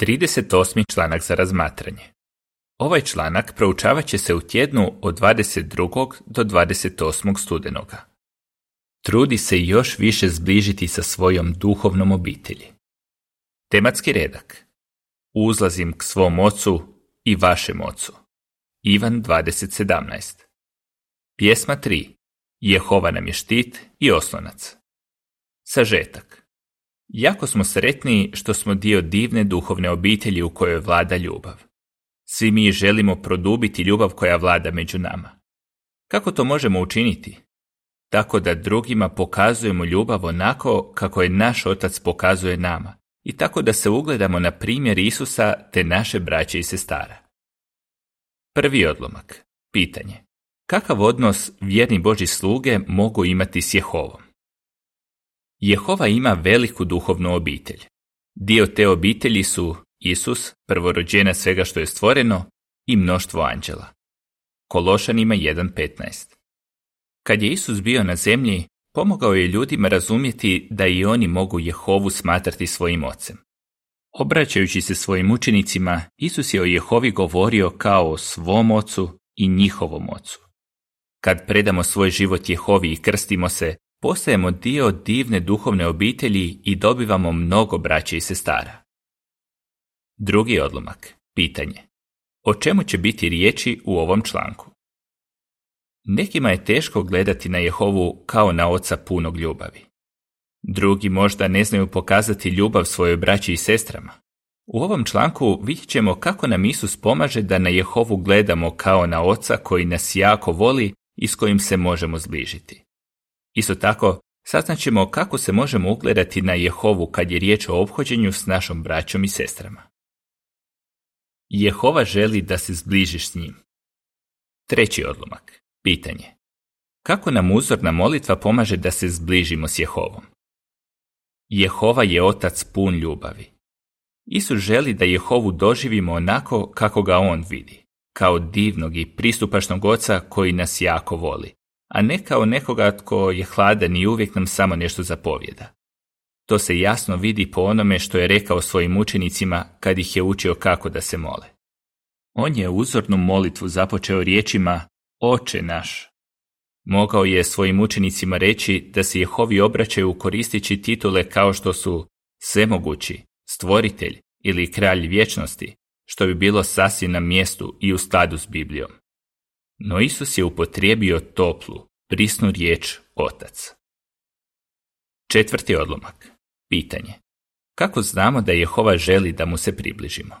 38. članak za razmatranje. Ovaj članak proučavat će se u tjednu od 22. do 28. studenoga. Trudi se još više zbližiti sa svojom duhovnom obitelji. Tematski redak. Uzlazim k svom ocu i vašem ocu. Ivan 20.17. Pjesma 3. Jehova nam je štit i oslonac. Sažetak. Jako smo sretni što smo dio divne duhovne obitelji u kojoj vlada ljubav. Svi mi želimo produbiti ljubav koja vlada među nama. Kako to možemo učiniti? Tako da drugima pokazujemo ljubav onako kako je naš Otac pokazuje nama i tako da se ugledamo na primjer Isusa te naše braće i sestara. Prvi odlomak. Pitanje. Kakav odnos vjerni Boži sluge mogu imati s Jehovom? Jehova ima veliku duhovnu obitelj. Dio te obitelji su Isus, prvorođena svega što je stvoreno, i mnoštvo anđela. Kološanima 1.15 Kad je Isus bio na zemlji, pomogao je ljudima razumjeti da i oni mogu Jehovu smatrati svojim ocem. Obraćajući se svojim učenicima, Isus je o Jehovi govorio kao o svom ocu i njihovom ocu. Kad predamo svoj život Jehovi i krstimo se, postajemo dio divne duhovne obitelji i dobivamo mnogo braće i sestara. Drugi odlomak. Pitanje. O čemu će biti riječi u ovom članku? Nekima je teško gledati na Jehovu kao na oca punog ljubavi. Drugi možda ne znaju pokazati ljubav svojoj braći i sestrama. U ovom članku vidjet ćemo kako nam Isus pomaže da na Jehovu gledamo kao na oca koji nas jako voli i s kojim se možemo zbližiti. Isto tako, saznaćemo kako se možemo ugledati na Jehovu kad je riječ o obhođenju s našom braćom i sestrama. Jehova želi da se zbližiš s njim. Treći odlomak. Pitanje. Kako nam uzorna molitva pomaže da se zbližimo s Jehovom? Jehova je otac pun ljubavi. Isus želi da Jehovu doživimo onako kako ga on vidi, kao divnog i pristupačnog oca koji nas jako voli, a ne kao nekoga tko je hladan i uvijek nam samo nešto zapovjeda. To se jasno vidi po onome što je rekao svojim učenicima kad ih je učio kako da se mole. On je uzornu molitvu započeo riječima Oče naš. Mogao je svojim učenicima reći da se Jehovi obraćaju koristeći titule kao što su Svemogući, Stvoritelj ili Kralj vječnosti, što bi bilo sasvim na mjestu i u skladu s Biblijom. No Isus je upotrijebio toplu, prisnu riječ Otac. Četvrti odlomak. Pitanje. Kako znamo da Jehova želi da mu se približimo?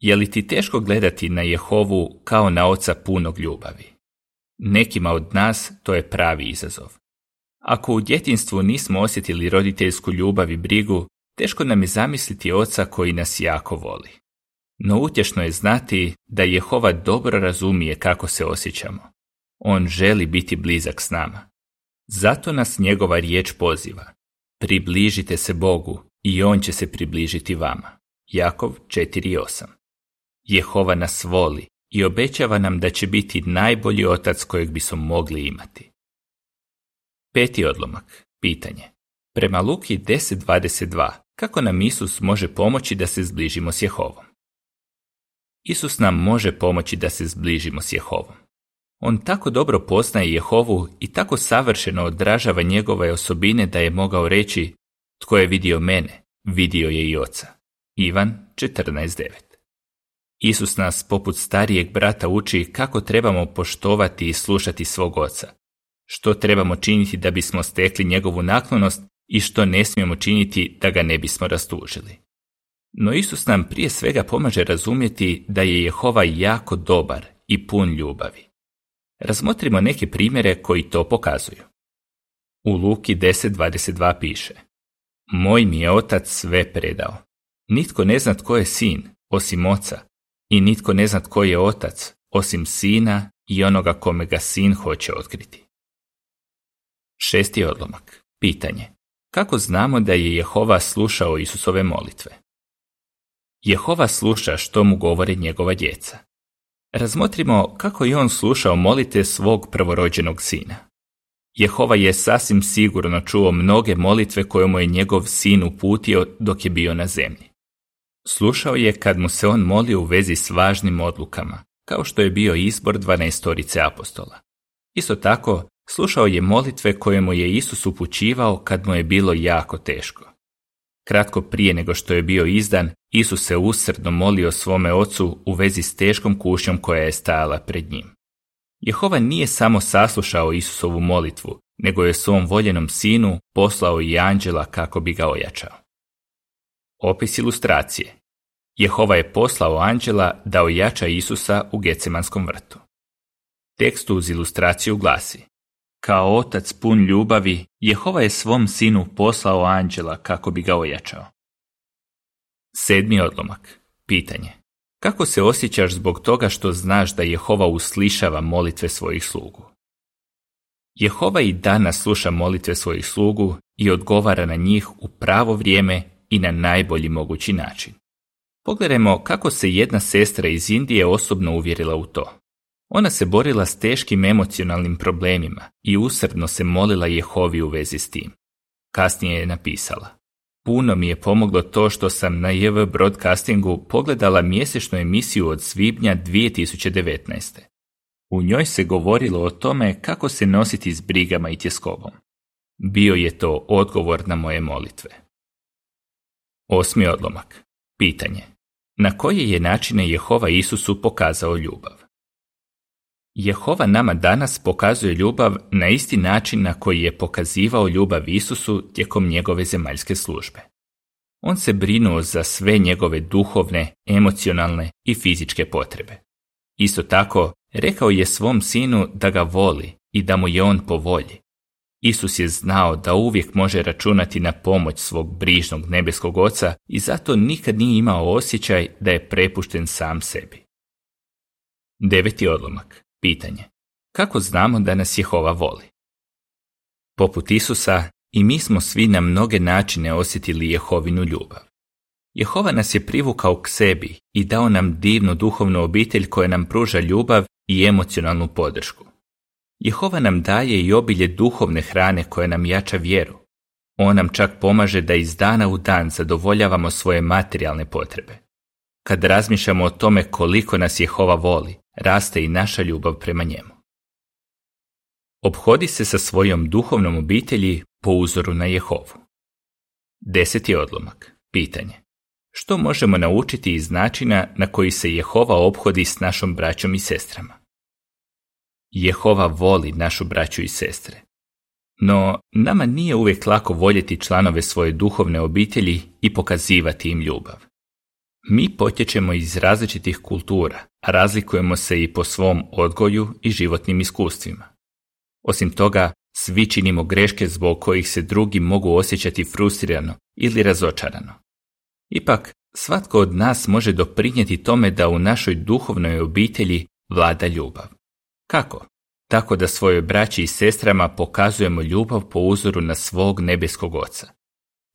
Je li ti teško gledati na Jehovu kao na oca punog ljubavi? Nekima od nas to je pravi izazov. Ako u djetinstvu nismo osjetili roditeljsku ljubav i brigu, teško nam je zamisliti oca koji nas jako voli. No utješno je znati da Jehova dobro razumije kako se osjećamo. On želi biti blizak s nama. Zato nas njegova riječ poziva. Približite se Bogu i On će se približiti vama. Jakov 4.8 Jehova nas voli i obećava nam da će biti najbolji otac kojeg bismo mogli imati. Peti odlomak. Pitanje. Prema Luki 10.22 kako nam Isus može pomoći da se zbližimo s Jehovom? Isus nam može pomoći da se zbližimo s Jehovom. On tako dobro poznaje Jehovu i tako savršeno odražava njegove osobine da je mogao reći Tko je vidio mene, vidio je i oca. Ivan 14.9 Isus nas poput starijeg brata uči kako trebamo poštovati i slušati svog oca. Što trebamo činiti da bismo stekli njegovu naklonost i što ne smijemo činiti da ga ne bismo rastužili. No Isus nam prije svega pomaže razumjeti da je Jehova jako dobar i pun ljubavi. Razmotrimo neke primjere koji to pokazuju. U Luki 10.22 piše Moj mi je otac sve predao. Nitko ne zna tko je sin, osim oca, i nitko ne zna tko je otac, osim sina i onoga kome ga sin hoće otkriti. Šesti odlomak. Pitanje. Kako znamo da je Jehova slušao Isusove molitve? Jehova sluša što mu govore njegova djeca. Razmotrimo kako je on slušao molite svog prvorođenog sina. Jehova je sasvim sigurno čuo mnoge molitve koje mu je njegov sin uputio dok je bio na zemlji. Slušao je kad mu se on molio u vezi s važnim odlukama, kao što je bio izbor dvanaestorice apostola. Isto tako, slušao je molitve koje mu je Isus upućivao kad mu je bilo jako teško. Kratko prije nego što je bio izdan, Isus se usrdno molio svome ocu u vezi s teškom kušnjom koja je stajala pred njim. Jehova nije samo saslušao Isusovu molitvu, nego je svom voljenom sinu poslao i anđela kako bi ga ojačao. Opis ilustracije. Jehova je poslao anđela da ojača Isusa u Gecemanskom vrtu. Tekst uz ilustraciju glasi Kao otac pun ljubavi, Jehova je svom sinu poslao anđela kako bi ga ojačao. Sedmi odlomak. Pitanje. Kako se osjećaš zbog toga što znaš da Jehova uslišava molitve svojih slugu? Jehova i danas sluša molitve svojih slugu i odgovara na njih u pravo vrijeme i na najbolji mogući način. Pogledajmo kako se jedna sestra iz Indije osobno uvjerila u to. Ona se borila s teškim emocionalnim problemima i usrdno se molila Jehovi u vezi s tim. Kasnije je napisala Puno mi je pomoglo to što sam na JV Broadcastingu pogledala mjesečnu emisiju od svibnja 2019. U njoj se govorilo o tome kako se nositi s brigama i tjeskobom. Bio je to odgovor na moje molitve. Osmi odlomak. Pitanje. Na koje je načine Jehova Isusu pokazao ljubav? Jehova nama danas pokazuje ljubav na isti način na koji je pokazivao ljubav Isusu tijekom njegove zemaljske službe. On se brinuo za sve njegove duhovne, emocionalne i fizičke potrebe. Isto tako, rekao je svom sinu da ga voli i da mu je on po volji. Isus je znao da uvijek može računati na pomoć svog brižnog nebeskog oca i zato nikad nije imao osjećaj da je prepušten sam sebi. Deveti odlomak. Pitanje. Kako znamo da nas Jehova voli? Poput Isusa, i mi smo svi na mnoge načine osjetili Jehovinu ljubav. Jehova nas je privukao k sebi i dao nam divnu duhovnu obitelj koja nam pruža ljubav i emocionalnu podršku. Jehova nam daje i obilje duhovne hrane koja nam jača vjeru. On nam čak pomaže da iz dana u dan zadovoljavamo svoje materijalne potrebe. Kad razmišljamo o tome koliko nas Jehova voli, raste i naša ljubav prema njemu. Obhodi se sa svojom duhovnom obitelji po uzoru na Jehovu. Deseti odlomak. Pitanje. Što možemo naučiti iz načina na koji se Jehova obhodi s našom braćom i sestrama? Jehova voli našu braću i sestre. No, nama nije uvijek lako voljeti članove svoje duhovne obitelji i pokazivati im ljubav. Mi potječemo iz različitih kultura, a razlikujemo se i po svom odgoju i životnim iskustvima. Osim toga, svi činimo greške zbog kojih se drugi mogu osjećati frustrirano ili razočarano. Ipak, svatko od nas može doprinijeti tome da u našoj duhovnoj obitelji vlada ljubav. Kako? Tako da svojoj braći i sestrama pokazujemo ljubav po uzoru na svog nebeskog oca.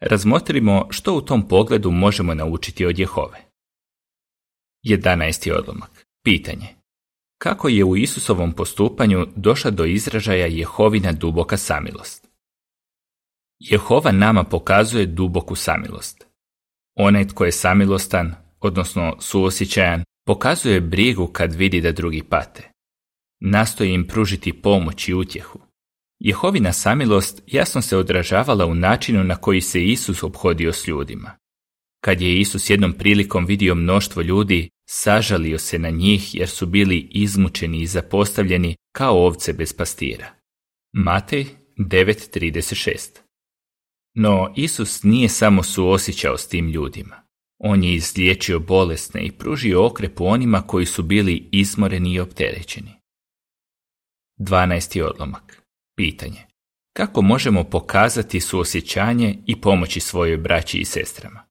Razmotrimo što u tom pogledu možemo naučiti od Jehove. 11. odlomak. Pitanje. Kako je u Isusovom postupanju došla do izražaja Jehovina duboka samilost? Jehova nama pokazuje duboku samilost. Onaj tko je samilostan, odnosno suosjećajan, pokazuje brigu kad vidi da drugi pate. Nastoji im pružiti pomoć i utjehu. Jehovina samilost jasno se odražavala u načinu na koji se Isus obhodio s ljudima. Kad je Isus jednom prilikom vidio mnoštvo ljudi, sažalio se na njih jer su bili izmučeni i zapostavljeni kao ovce bez pastira. Matej 9.36 No, Isus nije samo suosjećao s tim ljudima. On je izliječio bolesne i pružio okrepu onima koji su bili izmoreni i opterećeni. 12. odlomak. Pitanje. Kako možemo pokazati suosjećanje i pomoći svojoj braći i sestrama?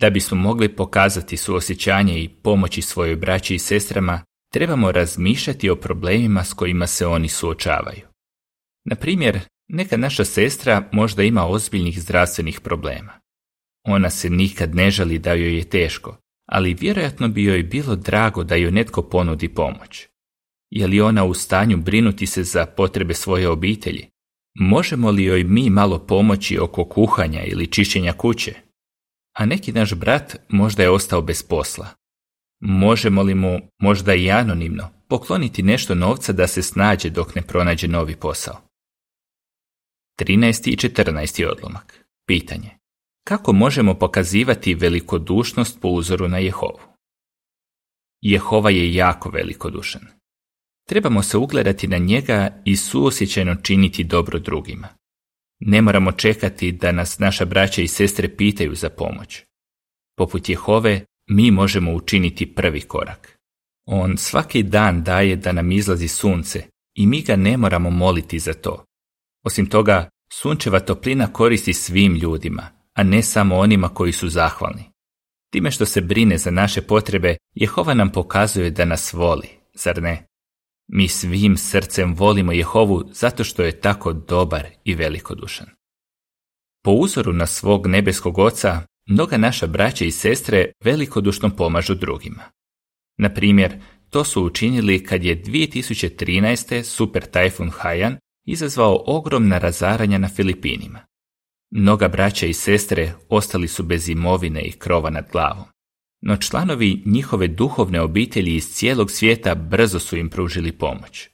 Da bismo mogli pokazati suosjećanje i pomoći svojoj braći i sestrama, trebamo razmišljati o problemima s kojima se oni suočavaju. Na primjer, neka naša sestra možda ima ozbiljnih zdravstvenih problema. Ona se nikad ne žali da joj je teško, ali vjerojatno bi joj bilo drago da joj netko ponudi pomoć. Je li ona u stanju brinuti se za potrebe svoje obitelji? Možemo li joj mi malo pomoći oko kuhanja ili čišćenja kuće? a neki naš brat možda je ostao bez posla. Možemo li mu, možda i anonimno, pokloniti nešto novca da se snađe dok ne pronađe novi posao? 13. i 14. odlomak. Pitanje. Kako možemo pokazivati velikodušnost po uzoru na Jehovu? Jehova je jako velikodušan. Trebamo se ugledati na njega i suosjećajno činiti dobro drugima. Ne moramo čekati da nas naša braća i sestre pitaju za pomoć. Poput Jehove, mi možemo učiniti prvi korak. On svaki dan daje da nam izlazi sunce i mi ga ne moramo moliti za to. Osim toga, sunčeva toplina koristi svim ljudima, a ne samo onima koji su zahvalni. Time što se brine za naše potrebe, Jehova nam pokazuje da nas voli, zar ne? Mi svim srcem volimo Jehovu zato što je tako dobar i velikodušan. Po uzoru na svog nebeskog oca, mnoga naša braća i sestre velikodušno pomažu drugima. Na primjer, to su učinili kad je 2013. super tajfun Haiyan izazvao ogromna razaranja na Filipinima. Mnoga braća i sestre ostali su bez imovine i krova nad glavom. No članovi njihove duhovne obitelji iz cijelog svijeta brzo su im pružili pomoć.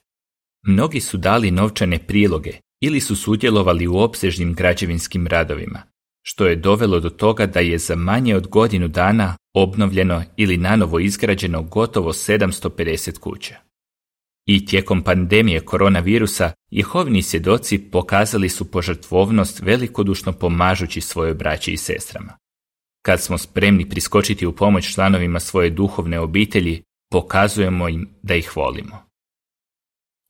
Mnogi su dali novčane priloge ili su sudjelovali u opsežnim građevinskim radovima, što je dovelo do toga da je za manje od godinu dana obnovljeno ili nanovo izgrađeno gotovo 750 kuća. I tijekom pandemije koronavirusa Jehovni svjedoci pokazali su požrtvovnost velikodušno pomažući svojoj braći i sestrama. Kad smo spremni priskočiti u pomoć članovima svoje duhovne obitelji, pokazujemo im da ih volimo.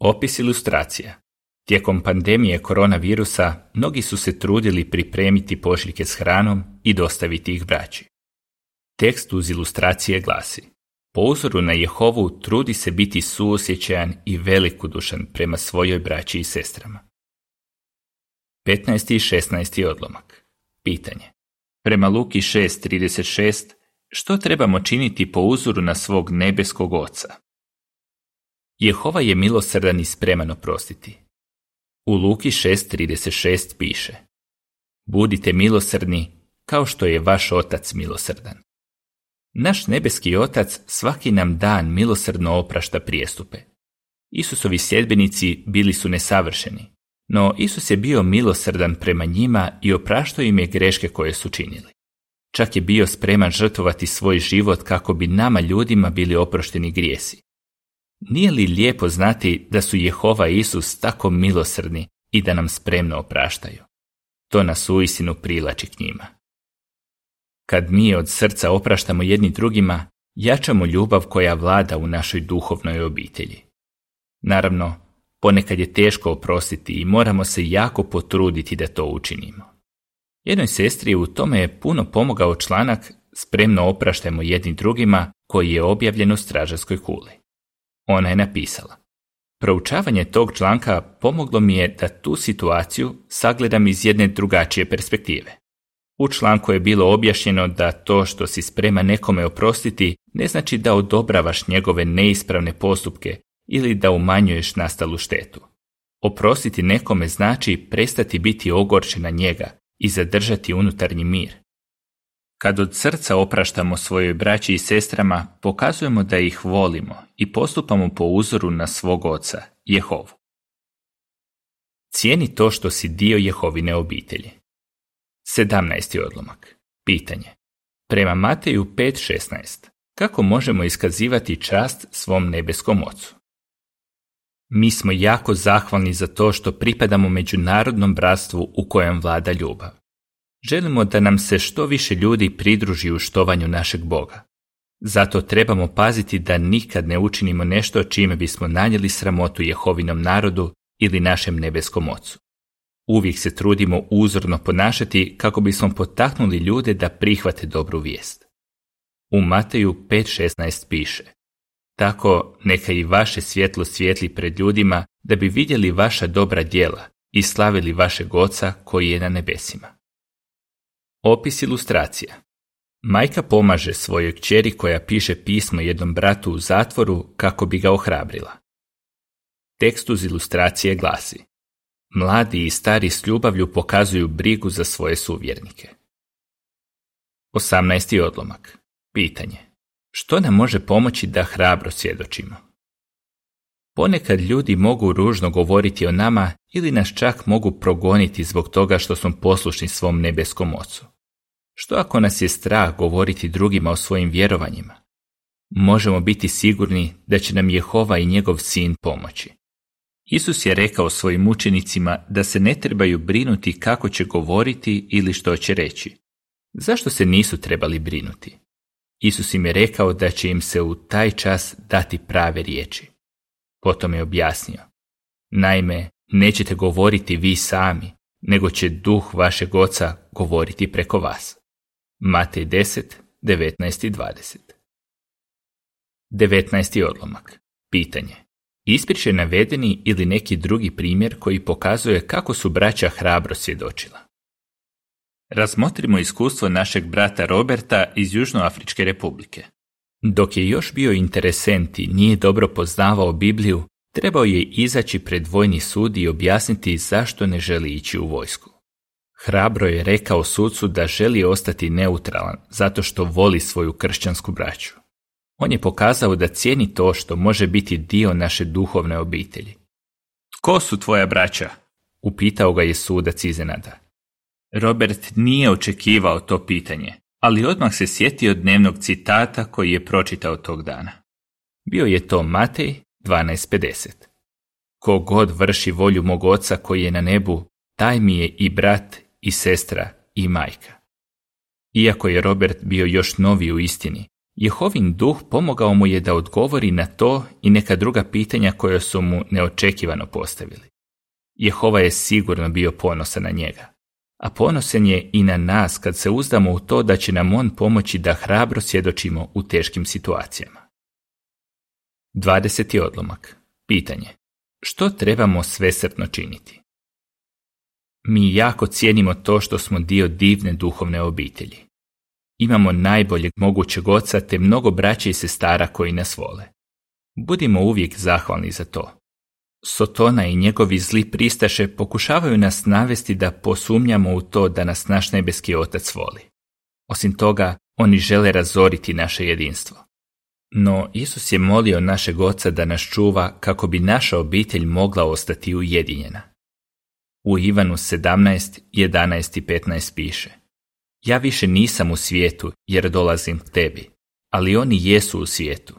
Opis ilustracija Tijekom pandemije koronavirusa mnogi su se trudili pripremiti pošiljke s hranom i dostaviti ih braći. Tekst uz ilustracije glasi Po uzoru na Jehovu trudi se biti suosjećajan i velikodušan prema svojoj braći i sestrama. 15. i 16. odlomak Pitanje Prema Luki 6.36 što trebamo činiti po uzoru na svog nebeskog oca? Jehova je milosrdan i spreman oprostiti. U Luki 6.36 piše Budite milosrdni kao što je vaš otac milosrdan. Naš nebeski otac svaki nam dan milosrdno oprašta prijestupe. Isusovi sjedbenici bili su nesavršeni, no Isus je bio milosrdan prema njima i opraštao im je greške koje su činili. Čak je bio spreman žrtvovati svoj život kako bi nama ljudima bili oprošteni grijesi. Nije li lijepo znati da su Jehova i Isus tako milosrdni i da nam spremno opraštaju? To nas uistinu prilači k njima. Kad mi od srca opraštamo jedni drugima, jačamo ljubav koja vlada u našoj duhovnoj obitelji. Naravno, ponekad je teško oprostiti i moramo se jako potruditi da to učinimo. Jednoj sestri u tome je puno pomogao članak Spremno opraštajmo jedni drugima koji je objavljen u stražarskoj kuli. Ona je napisala Proučavanje tog članka pomoglo mi je da tu situaciju sagledam iz jedne drugačije perspektive. U članku je bilo objašnjeno da to što si sprema nekome oprostiti ne znači da odobravaš njegove neispravne postupke ili da umanjuješ nastalu štetu. Oprostiti nekome znači prestati biti ogorčen na njega i zadržati unutarnji mir. Kad od srca opraštamo svojoj braći i sestrama, pokazujemo da ih volimo i postupamo po uzoru na svog oca, Jehovu. Cijeni to što si dio Jehovine obitelji. 17. odlomak. Pitanje. Prema Mateju 5.16. Kako možemo iskazivati čast svom nebeskom ocu? Mi smo jako zahvalni za to što pripadamo međunarodnom bratstvu u kojem vlada ljubav. Želimo da nam se što više ljudi pridruži u štovanju našeg Boga. Zato trebamo paziti da nikad ne učinimo nešto čime bismo nanijeli sramotu Jehovinom narodu ili našem nebeskom ocu. Uvijek se trudimo uzorno ponašati kako bismo potaknuli ljude da prihvate dobru vijest. U Mateju 5.16 piše Tako neka i vaše svjetlo svijetli pred ljudima da bi vidjeli vaša dobra djela i slavili vašeg oca koji je na nebesima. Opis ilustracija Majka pomaže svojoj kćeri koja piše pismo jednom bratu u zatvoru kako bi ga ohrabrila. Tekst uz ilustracije glasi Mladi i stari s ljubavlju pokazuju brigu za svoje suvjernike. 18. odlomak. Pitanje. Što nam može pomoći da hrabro svjedočimo? Ponekad ljudi mogu ružno govoriti o nama ili nas čak mogu progoniti zbog toga što smo poslušni svom nebeskom ocu. Što ako nas je strah govoriti drugima o svojim vjerovanjima? Možemo biti sigurni da će nam Jehova i njegov sin pomoći. Isus je rekao svojim učenicima da se ne trebaju brinuti kako će govoriti ili što će reći. Zašto se nisu trebali brinuti? Isus im je rekao da će im se u taj čas dati prave riječi. Potom je objasnio. Naime, nećete govoriti vi sami, nego će duh vašeg oca govoriti preko vas. Matej 10, 19 i 20 19. odlomak. Pitanje. Ispriče navedeni ili neki drugi primjer koji pokazuje kako su braća hrabro svjedočila. Razmotrimo iskustvo našeg brata Roberta iz Južnoafričke republike. Dok je još bio interesent i nije dobro poznavao Bibliju, trebao je izaći pred vojni sud i objasniti zašto ne želi ići u vojsku. Hrabro je rekao sucu da želi ostati neutralan zato što voli svoju kršćansku braću. On je pokazao da cijeni to što može biti dio naše duhovne obitelji. Ko su tvoja braća? Upitao ga je sudac iznenada. Robert nije očekivao to pitanje, ali odmah se sjetio dnevnog citata koji je pročitao tog dana. Bio je to Matej 12.50. Ko god vrši volju mog oca koji je na nebu, taj mi je i brat, i sestra, i majka. Iako je Robert bio još novi u istini, Jehovin duh pomogao mu je da odgovori na to i neka druga pitanja koja su mu neočekivano postavili. Jehova je sigurno bio ponosan na njega a ponosen je i na nas kad se uzdamo u to da će nam on pomoći da hrabro svjedočimo u teškim situacijama. 20. odlomak. Pitanje. Što trebamo svesrpno činiti? Mi jako cijenimo to što smo dio divne duhovne obitelji. Imamo najboljeg mogućeg oca te mnogo braća i sestara koji nas vole. Budimo uvijek zahvalni za to. Sotona i njegovi zli pristaše pokušavaju nas navesti da posumnjamo u to da nas naš nebeski otac voli. Osim toga, oni žele razoriti naše jedinstvo. No, Isus je molio našeg oca da nas čuva kako bi naša obitelj mogla ostati ujedinjena. U Ivanu 17, 11 i 15 piše Ja više nisam u svijetu jer dolazim k tebi, ali oni jesu u svijetu.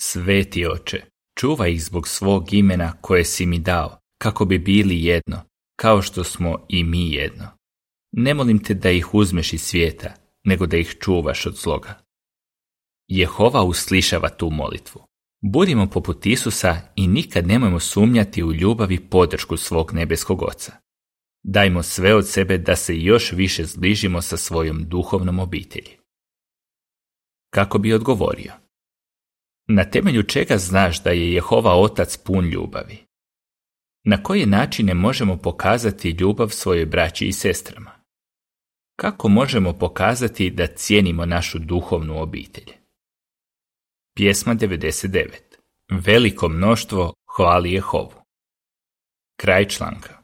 Sveti oče, Čuvaj ih zbog svog imena koje si mi dao, kako bi bili jedno, kao što smo i mi jedno. Ne molim te da ih uzmeš iz svijeta, nego da ih čuvaš od zloga. Jehova uslišava tu molitvu. Budimo poput Isusa i nikad nemojmo sumnjati u ljubav i podršku svog nebeskog oca. Dajmo sve od sebe da se još više zbližimo sa svojom duhovnom obitelji. Kako bi odgovorio? Na temelju čega znaš da je Jehova Otac pun ljubavi? Na koje načine možemo pokazati ljubav svojoj braći i sestrama? Kako možemo pokazati da cijenimo našu duhovnu obitelj? Pjesma 99. Veliko mnoštvo hvali Jehovu. Kraj članka.